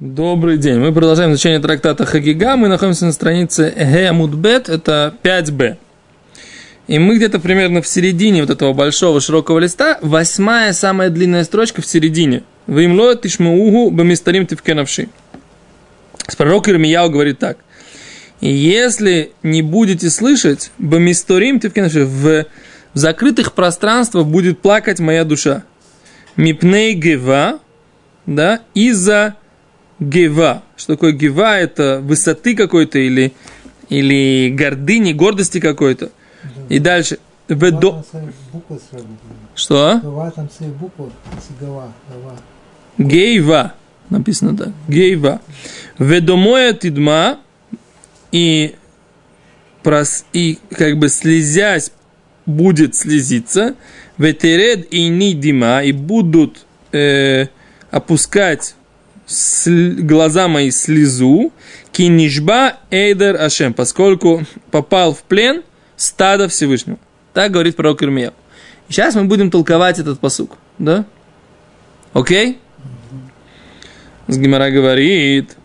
Добрый день. Мы продолжаем изучение трактата Хагига. Мы находимся на странице Гемудбет, это 5b. И мы где-то примерно в середине вот этого большого широкого листа, восьмая, самая длинная строчка в середине. Вимло тишмаугу бамистарим тивкенавши. С пророк Ирмияу говорит так. Если не будете слышать, бамисторим тивкенавши, в закрытых пространствах будет плакать моя душа. Мипней гева, да, из-за гева. Что такое гева? Это высоты какой-то или, или гордыни, гордости какой-то. И дальше. Ведо... Что? Гейва. Написано так. Гейва. Ведомоя тидма и, прос, и как бы слезясь будет слезиться. Ветеред и нидима и будут э, опускать глаза мои слезу, кинишба эйдер ашем, поскольку попал в плен стада Всевышнего. Так говорит пророк Ирмия. Сейчас мы будем толковать этот посук, да? Окей? Сгимара говорит,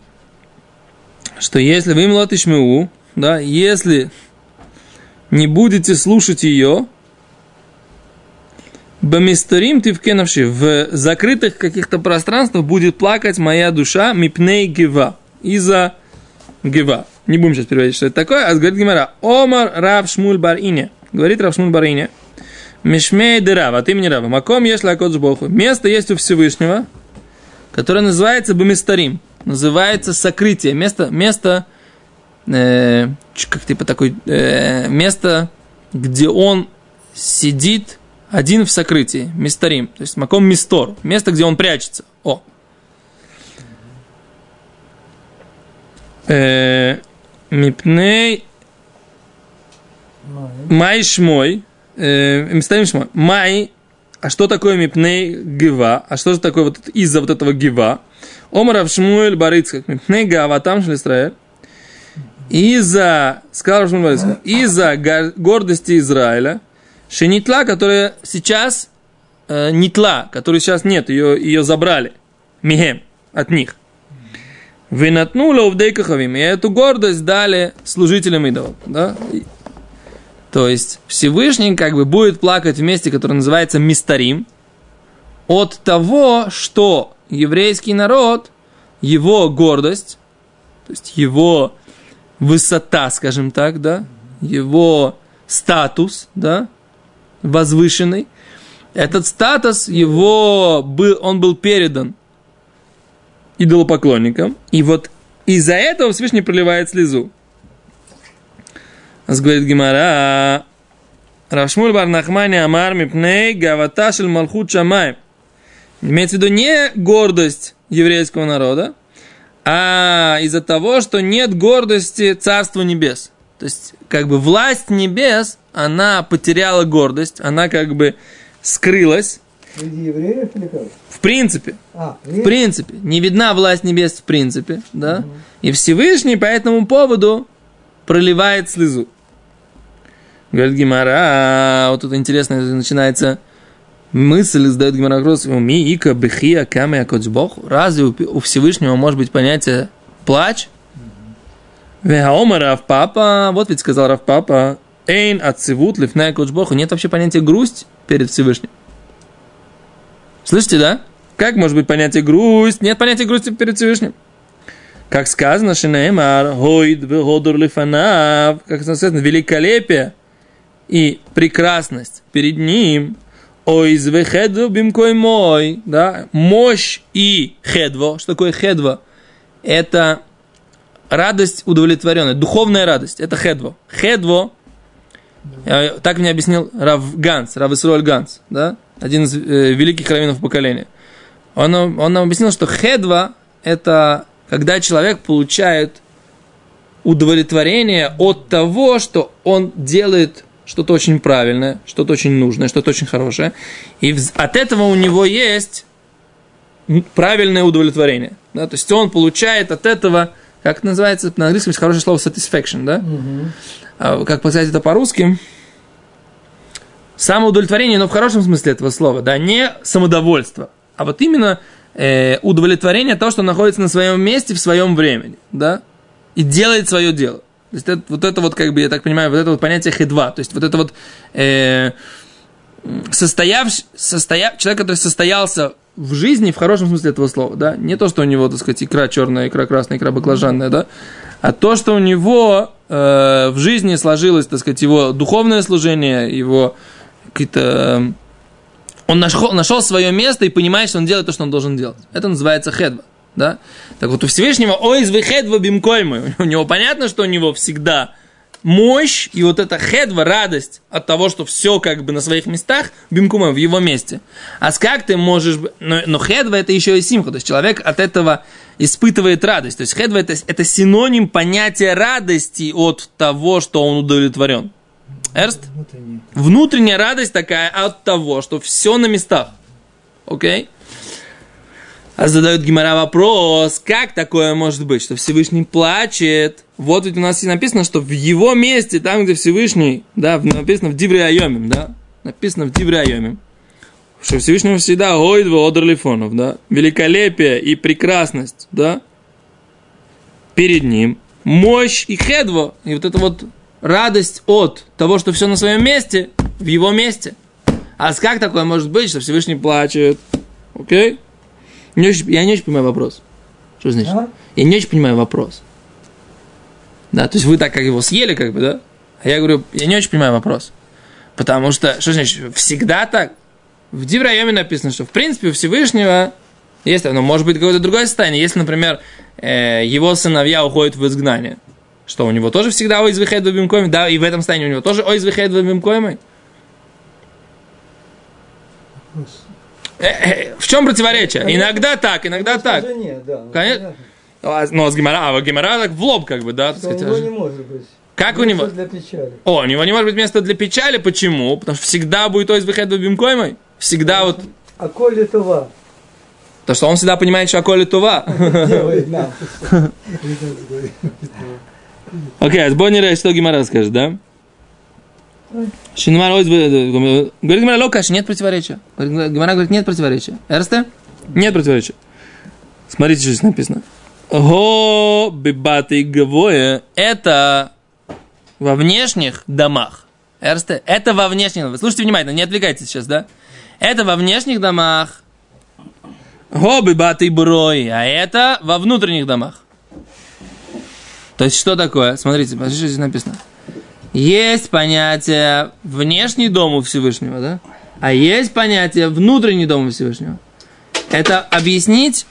что если вы млотишмеу, да, если не будете слушать ее, Бамисторим ты в закрытых каких-то пространствах будет плакать моя душа мипней гева, из-за гева. Не будем сейчас переводить, что это такое, а говорит Гимара, Омар Рав Шмуль Барине. Говорит Рав Шмуль Барине. Мишмей Дырав, от имени Рава. Маком есть лакот Богу. Место есть у Всевышнего, которое называется Бамистарим. Называется сокрытие. Место, место, э, как типа такой, э, место, где он сидит один в сокрытии, мисторим, то есть маком мистор, место, где он прячется. О. Э, мипней май шмой, э, мисторим шмой, май, а что такое мипней гива, а что же такое вот из-за вот этого гива? Омарав Шмуэль Барицкак, мипней гава там Израиль, из-за, сказал Шмуэль из-за гордости Израиля, Шенитла, которая сейчас э, нитла, которой сейчас нет, ее, ее забрали. Михем, от них. Винатнула увдейкахавим. И эту гордость дали служителям идолов. Да? То есть Всевышний как бы будет плакать в месте, которое называется Мистарим, от того, что еврейский народ, его гордость, то есть его высота, скажем так, да, его статус, да, возвышенный, этот статус его был, он был передан идолопоклонникам, и вот из-за этого Всевышний проливает слезу. Говорит Гимара, Рашмуль Барнахмани Амар Мипней Гаваташель Малхут Шамай. Имеется в виду не гордость еврейского народа, а из-за того, что нет гордости Царства Небес. То есть, как бы власть небес, она потеряла гордость, она как бы скрылась. Среди евреев или как? В принципе. А, в принципе. Не видна власть небес в принципе, да? Угу. И Всевышний по этому поводу проливает слезу. Говорит Гимара, а, вот тут интересно начинается мысль, задает Гимара вопрос, ми ика бехия камея коцбох. Разве у Всевышнего может быть понятие плач? Вегаома Рав Папа, вот ведь сказал Рав Папа, Эйн отцевут лифная коучбоху. Нет вообще понятия грусть перед Всевышним. Слышите, да? Как может быть понятие грусть? Нет понятия грусти перед Всевышним. Как сказано, Шинаэмар, Хойд, Веходур Лифанав, как сказано, великолепие и прекрасность перед ним. Ой, звехедво бимкой мой, да, мощь и хедво. Что такое хедво? Это радость удовлетворенная, духовная радость. Это хедво. Хедво так мне объяснил Рав Ганс, Рав Исруэль Ганс, да? один из э, великих раввинов поколения. Он, он нам объяснил, что хедва – это когда человек получает удовлетворение от того, что он делает что-то очень правильное, что-то очень нужное, что-то очень хорошее. И от этого у него есть правильное удовлетворение. Да? То есть он получает от этого, как это называется на английском, есть хорошее слово satisfaction, да? Угу. А, как сказать это по-русски, самоудовлетворение, но в хорошем смысле этого слова, да, не самодовольство, а вот именно э, удовлетворение того, что находится на своем месте в своем времени, да, и делает свое дело. То есть это, вот это вот, как бы, я так понимаю, вот это вот понятие хедва, то есть вот это вот э, состояв, состоя, человек, который состоялся в жизни, в хорошем смысле этого слова, да, не то, что у него, так сказать, икра черная, икра красная, икра баклажанная, да, а то, что у него э, в жизни сложилось, так сказать, его духовное служение, его какие-то... Он нашел, нашел свое место и понимает, что он делает то, что он должен делать. Это называется хедва. Да? Так вот у Всевышнего ой из хедва бимкоймы. У него понятно, что у него всегда мощь и вот эта хедва, радость от того, что все как бы на своих местах, бимкума, в его месте. А с как ты можешь... Но, но хедва это еще и симха, то есть человек от этого испытывает радость. То есть хедва это, это синоним понятия радости от того, что он удовлетворен. Эрст? Внутренняя. Внутренняя радость такая от того, что все на местах. Окей? Okay? А задают Гимара вопрос, как такое может быть, что Всевышний плачет? Вот ведь у нас и написано, что в его месте, там, где Всевышний, да, написано в Дивре Айомим, да, написано в Дивре Айомим, что Всевышнего всегда гойдва одрлифонов, да, великолепие и прекрасность, да, перед ним, мощь и хедво, и вот это вот радость от того, что все на своем месте, в его месте. А как такое может быть, что Всевышний плачет? Окей? Не очень, я не очень понимаю вопрос. Что значит? А? Я не очень понимаю вопрос. Да, то есть вы так как его съели, как бы, да? А я говорю, я не очень понимаю вопрос. Потому что, что значит, всегда так? В Диврайоме написано, что в принципе у Всевышнего есть, ну, может быть, какое-то другое состояние. Если, например, э, его сыновья уходят в изгнание, что у него тоже всегда ой извихает в да, и в этом состоянии у него тоже ой извихает в Э, э, в чем противоречие? Конечно, иногда так, иногда так. Да, Конечно. А, ну, а с Гимара, а Гимара так в лоб, как бы, да? Что у него не может быть. Как у него? для печали. О, у него не может быть места для печали. Почему? Потому что всегда будет то из выхода бимкоймой. Всегда вот. А коли това? То, что он всегда понимает, что коли това. Окей, а Бонни что Гимара скажет, да? Шинмар говорит Гимара Локаш, нет противоречия. Гимара говорит, нет противоречия. Эрсте? Нет противоречия. Смотрите, что здесь написано. Го бибаты гавое это во внешних домах. Эрсте? Это во внешних домах. Слушайте внимательно, не отвлекайтесь сейчас, да? Это во внешних домах. Го бибаты брой, а это во внутренних домах. То есть что такое? Смотрите, смотрите, что здесь написано. Есть понятие внешний дом у Всевышнего, да? А есть понятие внутренний дом у Всевышнего. Это объяснить,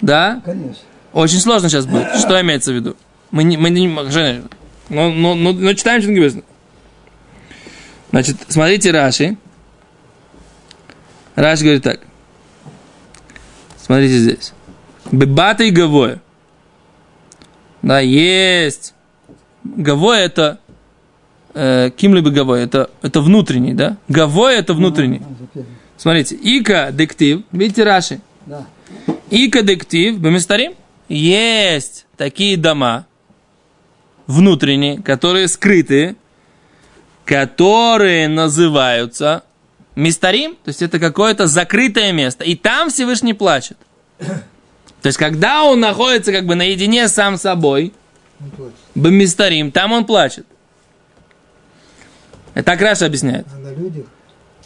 да? Конечно. Очень сложно сейчас будет. Что имеется в виду? Мы не, мы не, но, но, но, но читаем, что написано. Значит, смотрите Раши. Раши говорит так. Смотрите здесь. Бебата и Гавоя. Да, есть. Гавоя это э, кимли бы гавой, это, это внутренний, да? Гавой это внутренний. Смотрите, ика дектив, видите Раши? Да. Ика дектив, беместарим, есть такие дома внутренние, которые скрытые, которые называются мистарим, то есть это какое-то закрытое место, и там Всевышний плачет. То есть, когда он находится как бы наедине сам собой, Бамистарим, там он плачет. Это так Раша объясняет.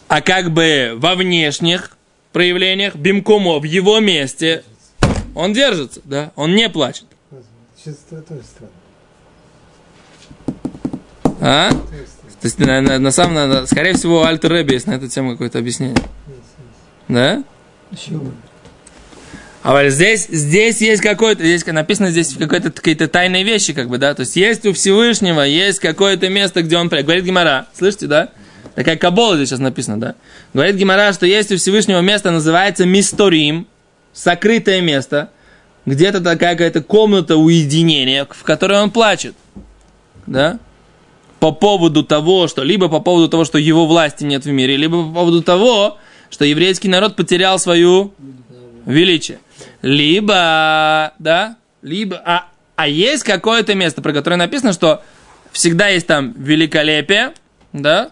А? А как бы во внешних проявлениях, бимкумо, в его месте, он держится, да, он не плачет. А? То есть, на, на, на самом, на, скорее всего, Альтер Рэбби есть на эту тему какое-то объяснение. Да? А здесь, здесь есть какое-то, здесь написано здесь какие-то какие-то тайные вещи, как бы, да, то есть есть у Всевышнего, есть какое-то место, где он, говорит Гимара, слышите, да? Такая кабола здесь сейчас написано, да? Говорит Гимара, что есть у Всевышнего место, называется Мисторим, сокрытое место, где-то такая какая-то комната уединения, в которой он плачет, да? По поводу того, что, либо по поводу того, что его власти нет в мире, либо по поводу того, что еврейский народ потерял свою величие. Либо, да, либо, а, а есть какое-то место, про которое написано, что всегда есть там великолепие, да,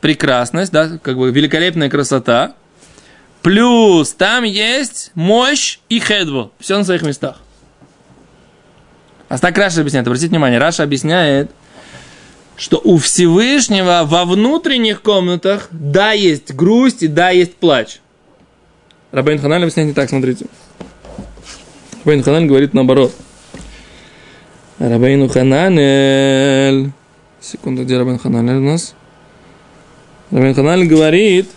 прекрасность, да, как бы великолепная красота, Плюс там есть мощь и хедву. Все на своих местах. А так Раши объясняет. Обратите внимание, Раша объясняет, что у Всевышнего во внутренних комнатах да есть грусть и да есть плач. Рабейну Хананель объясняет не так, смотрите. Рабейн Ханаль говорит наоборот. Рабейну Хананель. Секунду, где Рабейн Хананель у нас? Рабейн Хананель говорит.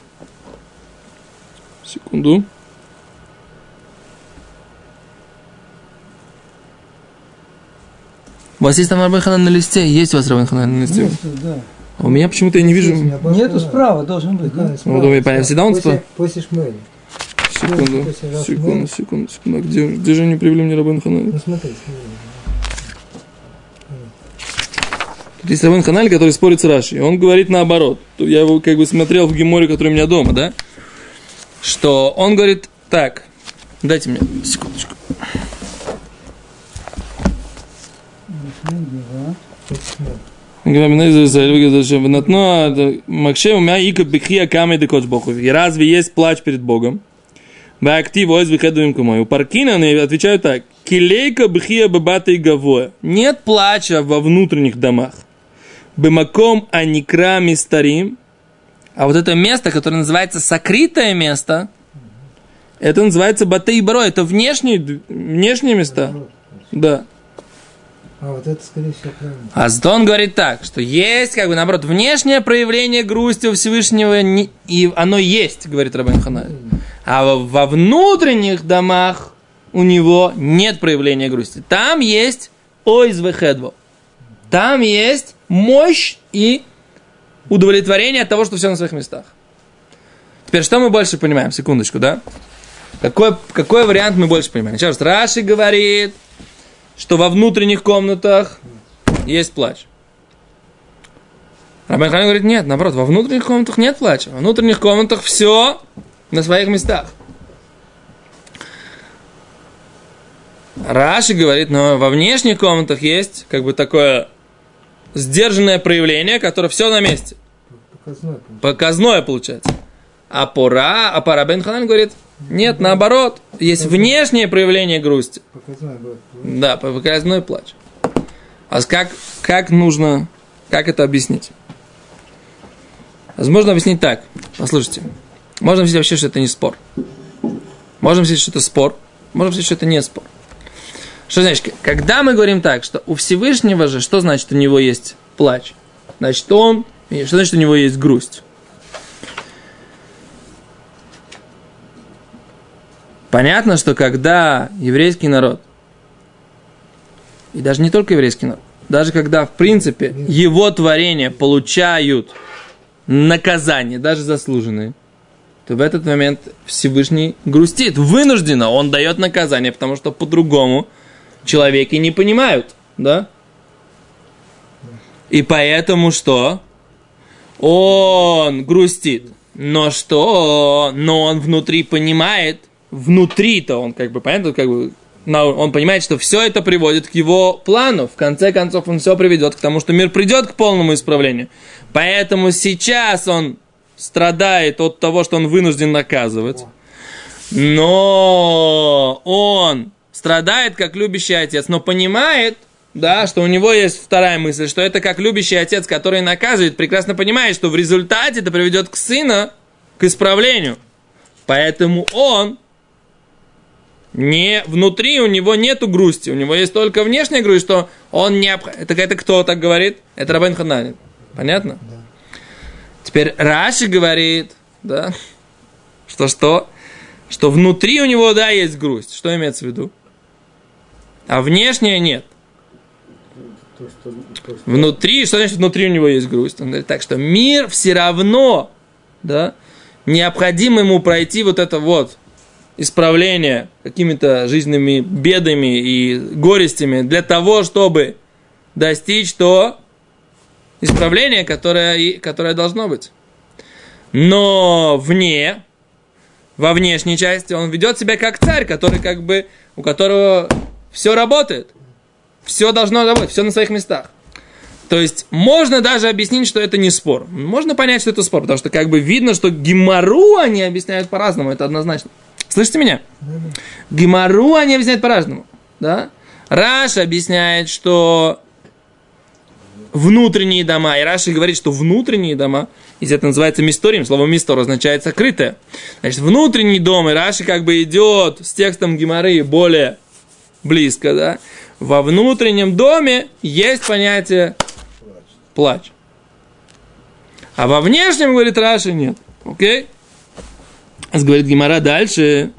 Секунду. У вас есть там Рабейн Ханан на листе? Есть у вас Рабейн Ханан на листе? Нету, да. А у меня почему-то я не вижу. Нету справа, должен быть. да? Ну, думаю, понятно. Всегда он После, справа? после Шмеля. Секунду, После секунду, секунду, секунду. А Где, где же они привели мне Рабейн Ханан? Ну смотри, смотри. Тут есть Рабейн Ханаль, который спорит с Раши. И он говорит наоборот. Я его как бы смотрел в геморе, который у меня дома, да? Что он говорит так. Дайте мне секундочку. И разве есть плач перед Богом? Мою. Паркина они отвечают так. Килейка бхия бабата и гавоя. Нет плача во внутренних домах. Бемаком аникра мистарим. А вот это место, которое называется сокрытое место, это называется бате и баро. Это внешние, внешние места. Да. А вот это, скорее всего, правильно. А зато он говорит так, что есть, как бы, наоборот, внешнее проявление грусти у Всевышнего, не- и оно есть, говорит Рабин Ханаль. А во, во внутренних домах у него нет проявления грусти. Там есть ойзвехедво. Там есть мощь и удовлетворение от того, что все на своих местах. Теперь, что мы больше понимаем? Секундочку, да? Какой, какой вариант мы больше понимаем? Раз, Раши говорит, что во внутренних комнатах есть плач. Рабин Хаим говорит, нет, наоборот, во внутренних комнатах нет плача. Во внутренних комнатах все на своих местах. Раши говорит, но во внешних комнатах есть как бы такое сдержанное проявление, которое все на месте. Показной. по-моему. Показное получается. А пора, а пора Бен Ханан говорит, нет, наоборот, есть внешнее проявление грусти. Показной. Да, показной плач. А как, как нужно, как это объяснить? Возможно объяснить так. Послушайте. Можно взять вообще, что это не спор. Можем взять, что это спор. Можем взять, что это не спор. Что значит? Когда мы говорим так, что у Всевышнего же, что значит у него есть плач? Значит, он, что значит у него есть грусть? Понятно, что когда еврейский народ, и даже не только еврейский народ, даже когда, в принципе, его творения получают наказание, даже заслуженные, то в этот момент Всевышний грустит, вынужденно, он дает наказание, потому что по-другому человеки не понимают, да? И поэтому что? Он грустит. Но что? Но он внутри понимает, внутри-то он как бы, понятно, как бы, он понимает, что все это приводит к его плану. В конце концов, он все приведет к тому, что мир придет к полному исправлению. Поэтому сейчас он страдает от того, что он вынужден наказывать. Но он страдает как любящий отец, но понимает, да, что у него есть вторая мысль, что это как любящий отец, который наказывает, прекрасно понимает, что в результате это приведет к сына к исправлению. Поэтому он не внутри у него нету грусти, у него есть только внешняя грусть, что он не обх- это, кто так говорит? Это Рабен Хананин. Понятно? Теперь Раши говорит, да, что что? Что внутри у него, да, есть грусть. Что имеется в виду? А внешняя нет. То, что, то, что Внутри, что значит внутри у него есть грусть? Он говорит так, что мир все равно, да, необходимо ему пройти вот это вот исправление какими-то жизненными бедами и горестями для того, чтобы достичь то исправление, которое, которое должно быть. Но вне, во внешней части, он ведет себя как царь, который как бы, у которого все работает. Все должно работать, все на своих местах. То есть можно даже объяснить, что это не спор. Можно понять, что это спор, потому что как бы видно, что гемору они объясняют по-разному, это однозначно. Слышите меня? Гемору они объясняют по-разному. Да? Раш объясняет, что внутренние дома, и Раши говорит, что внутренние дома, если это называется мисторием, слово мистор означает сокрытое. Значит, внутренний дом, и Раши как бы идет с текстом Геморы более близко, да? Во внутреннем доме есть понятие плач. А во внешнем, говорит Раши, нет. Окей? Говорит Гимара дальше.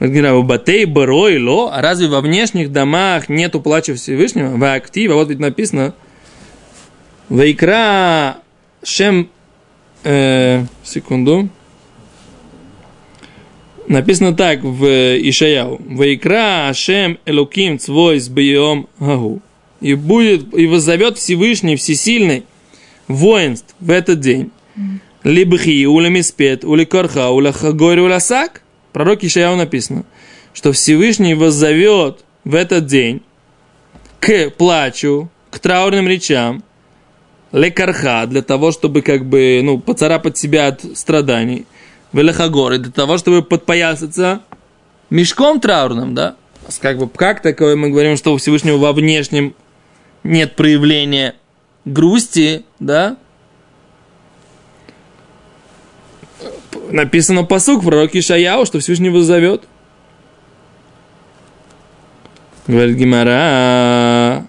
Батей, Барой, Ло, а разве во внешних домах нету плача Всевышнего? В актива, вот ведь написано, Вайкра Шем, э, секунду, написано так в Ишаяу, Вайкра Шем Элуким Цвой с Бьем Гагу, и будет, и воззовет Всевышний, Всесильный воинств в этот день, Либхи, уля миспет, уля корха, уля хагори, уля сак. Пророк Ишаяу написано, что Всевышний воззовет в этот день к плачу, к траурным речам, лекарха, для того, чтобы как бы, ну, поцарапать себя от страданий, велехагоры, для того, чтобы подпоясаться мешком траурным, да? Как бы, как такое мы говорим, что у Всевышнего во внешнем нет проявления грусти, да? Написано посук в пророке Шаяу, что Всевышний его зовет. Говорит Гимара.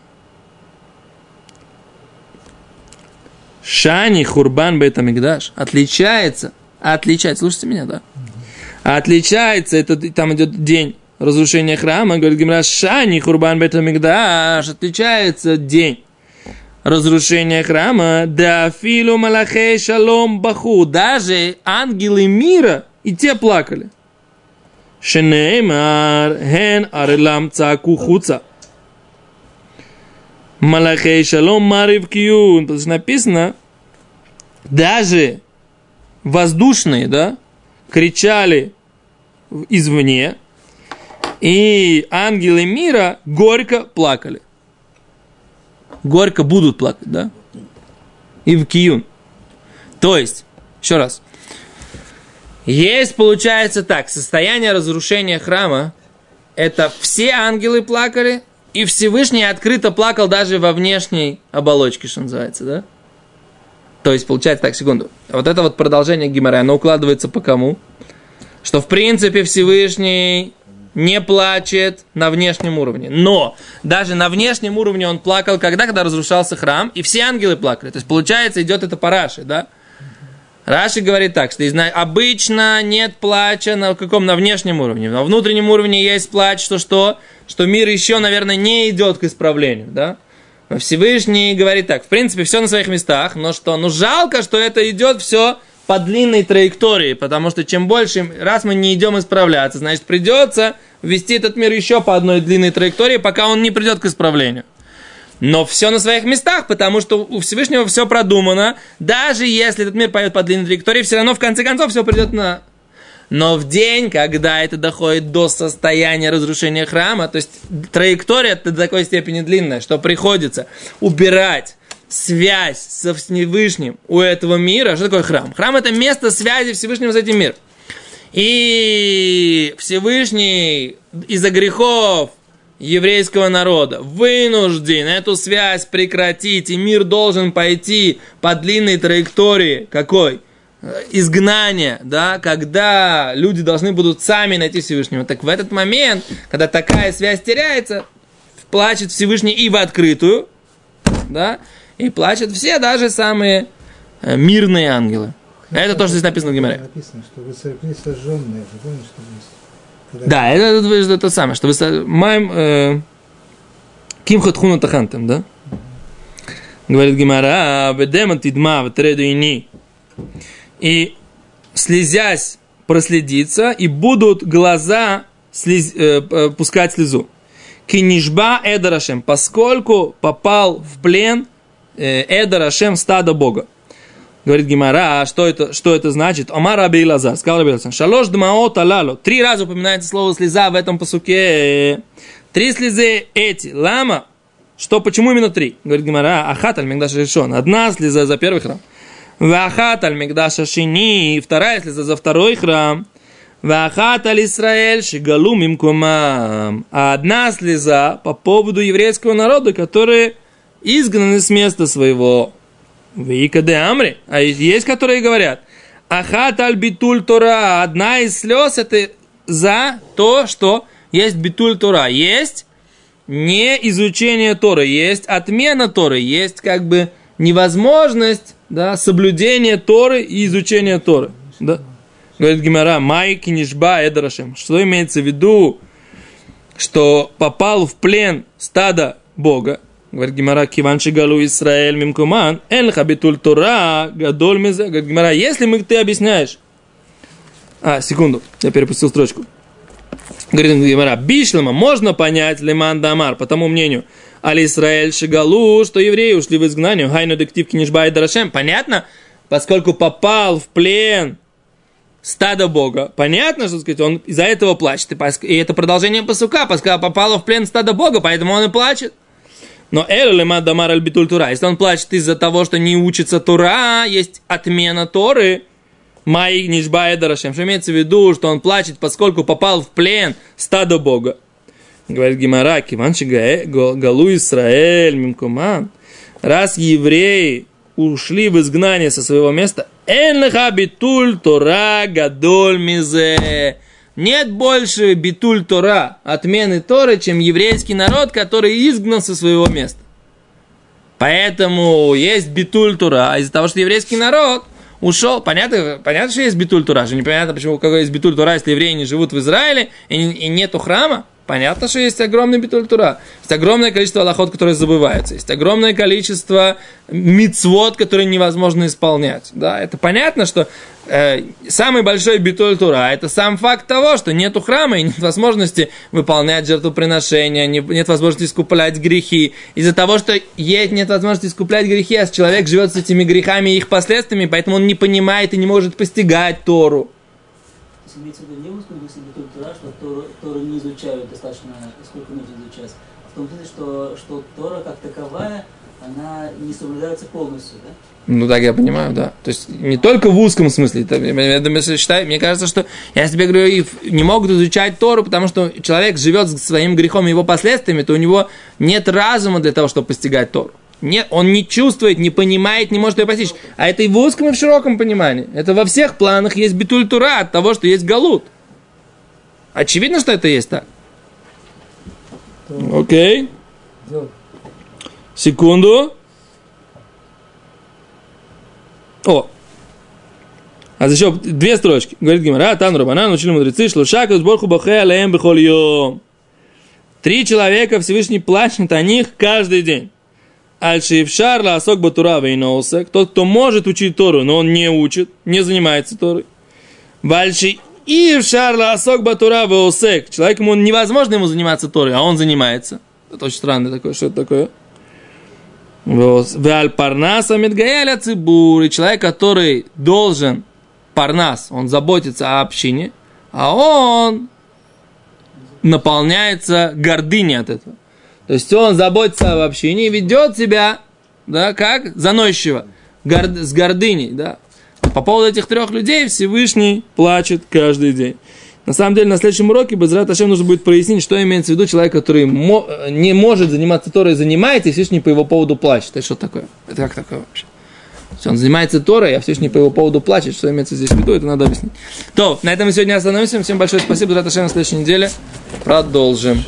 Шани Хурбан Бетамигдаш отличается, отличается, слушайте меня, да? Отличается, это там идет день разрушения храма, говорит Гимара, Шани Хурбан Бетамигдаш отличается день разрушения храма, да филу малахей шалом баху, даже ангелы мира и те плакали. Шенеймар хен арелам цаку хуца. Малахей шалом марив киюн. Потому что написано, даже воздушные, да, кричали извне, и ангелы мира горько плакали горько будут плакать, да? И в киюн. То есть, еще раз. Есть, получается так, состояние разрушения храма, это все ангелы плакали, и Всевышний открыто плакал даже во внешней оболочке, что называется, да? То есть, получается так, секунду. Вот это вот продолжение Гимара, оно укладывается по кому? Что, в принципе, Всевышний не плачет на внешнем уровне. Но даже на внешнем уровне он плакал, когда, когда разрушался храм, и все ангелы плакали. То есть, получается, идет это по Раши, да? Раши говорит так, что обычно нет плача на каком? На внешнем уровне. На внутреннем уровне есть плач, что что? Что мир еще, наверное, не идет к исправлению, да? Но Всевышний говорит так, в принципе, все на своих местах, но что? Ну, жалко, что это идет все по длинной траектории, потому что чем больше, раз мы не идем исправляться, значит придется вести этот мир еще по одной длинной траектории, пока он не придет к исправлению. Но все на своих местах, потому что у Всевышнего все продумано. Даже если этот мир пойдет по длинной траектории, все равно в конце концов все придет на... Но в день, когда это доходит до состояния разрушения храма, то есть траектория до такой степени длинная, что приходится убирать связь со Всевышним у этого мира. Что такое храм? Храм это место связи Всевышнего с этим миром. И Всевышний из-за грехов еврейского народа вынужден эту связь прекратить, и мир должен пойти по длинной траектории какой? изгнания, да, когда люди должны будут сами найти Всевышнего. Так в этот момент, когда такая связь теряется, плачет Всевышний и в открытую, да, и плачут все, даже самые э, мирные ангелы. Ну, это то, что здесь написано в Гимаре. Написано, что вы сожгли сожженные. Вы помните, что здесь? Да, это, это, это, это самое, что вы маем э, кимхат хуна тахантем, да? Говорит Гимара, ведема тидма в ини. И слезясь проследиться, и будут глаза слез, э, пускать слезу. Кинишба эдарашем, поскольку попал в плен Эда Рашем стада Бога. Говорит Гимара, а что это, что это значит? Омар Раби Лазар, сказал Раби Лазар, шалош дмаот алало. Три раза упоминается слово слеза в этом посуке. Три слезы эти. Лама, Что, почему именно три? Говорит Гимара, ахат аль мигдаш решен. Одна слеза за первый храм. Вахат аль мигдаша шини. Вторая слеза за второй храм. Вахат аль Исраэль шигалум им кумам. А одна слеза по поводу еврейского народа, которые изгнаны с места своего. Вика де Амри. А есть, которые говорят, Ахат аль битуль Тора. Одна из слез это за то, что есть битуль Тора. Есть не изучение Торы, есть отмена Торы, есть как бы невозможность да, соблюдения Торы и изучения Торы. Да? Говорит Гимара, Майки Нишба Эдрашем. Что имеется в виду, что попал в плен стада Бога, Говорит Гимара, Киван Галу Исраэль Мимкуман, Эн Хабитуль Тора, Гадоль Мизе. Говорит Гимара, если мы, ты объясняешь. А, секунду, я перепустил строчку. Говорит Гимара, Бишлема можно понять Леман Дамар, по тому мнению, Али Исраэль Шигалу, что евреи ушли в изгнание, Хайну Дектив Кинишба и Дарашем. Понятно? Поскольку попал в плен стадо Бога. Понятно, что сказать, он из-за этого плачет. И это продолжение посука, поскольку попало в плен стадо Бога, поэтому он и плачет. Но Эль Дамар Аль Битуль Тура, если он плачет из-за того, что не учится Тура, есть отмена Торы, Май Нишбая Дарашем, что имеется в виду, что он плачет, поскольку попал в плен стадо Бога. Говорит Гимара, Киванчи Галу Исраэль, Мимкуман. Раз евреи ушли в изгнание со своего места, Энлеха битуль Тора гадоль мизе. Нет больше битуль Тора, отмены Торы, чем еврейский народ, который изгнан со своего места. Поэтому есть битуль Тора, а из-за того, что еврейский народ ушел, понятно, понятно, что есть битуль Тура, же непонятно, почему какой есть битуль Тура, если евреи не живут в Израиле и, и нету храма, Понятно, что есть огромный битуль тура. Есть огромное количество аллахот, которые забываются. Есть огромное количество мицвод, которые невозможно исполнять. Да, это понятно, что э, самый большой битуль тура – это сам факт того, что нету храма и нет возможности выполнять жертвоприношения, не, нет возможности искуплять грехи. Из-за того, что есть, нет возможности искуплять грехи, а человек живет с этими грехами и их последствиями, поэтому он не понимает и не может постигать Тору есть имеется в виду не в узком смысле Тора, что Тору, Тору не изучают достаточно, сколько нужно изучать, а в том смысле, что, что Тора как таковая, она не соблюдается полностью, да? Ну так я понимаю, да. То есть не только в узком смысле. Это, я, я считаю, мне кажется, что я тебе говорю, не могут изучать Тору, потому что человек живет своим грехом и его последствиями, то у него нет разума для того, чтобы постигать Тору. Не, он не чувствует, не понимает, не может ее постичь. А это и в узком, и в широком понимании. Это во всех планах есть битультура от того, что есть галут. Очевидно, что это есть так. Окей. Секунду. О. А еще две строчки. Говорит Гимара, Тан Рабанан, учили мудрецы, шлуша, кузборху бахе алеем бихоль Три человека Всевышний плачет о них каждый день. Аль-Шившар Ласок Батура Вейноусек, тот, кто может учить Тору, но он не учит, не занимается Торой. Вальши Ившар Ласок Батура Вейосек, человек ему невозможно ему заниматься Торой, а он занимается. Это очень странно такое, что это такое? Валь Парнаса Медгаяля Цибур, и человек, который должен Парнас, он заботится о общине, а он наполняется гордыней от этого. То есть он заботится об общине и ведет себя, да, как заносчиво, горд, с гордыней, да. По поводу этих трех людей Всевышний плачет каждый день. На самом деле, на следующем уроке Безрат Ашем нужно будет прояснить, что имеется в виду человек, который мо- не может заниматься Торой, занимается, и Всевышний по его поводу плачет. Это что такое? Это как такое вообще? Он занимается Торой, а Всевышний по его поводу плачет. Что имеется здесь в виду, это надо объяснить. То, на этом мы сегодня остановимся. Всем большое спасибо. Безрат Ашем на следующей неделе продолжим.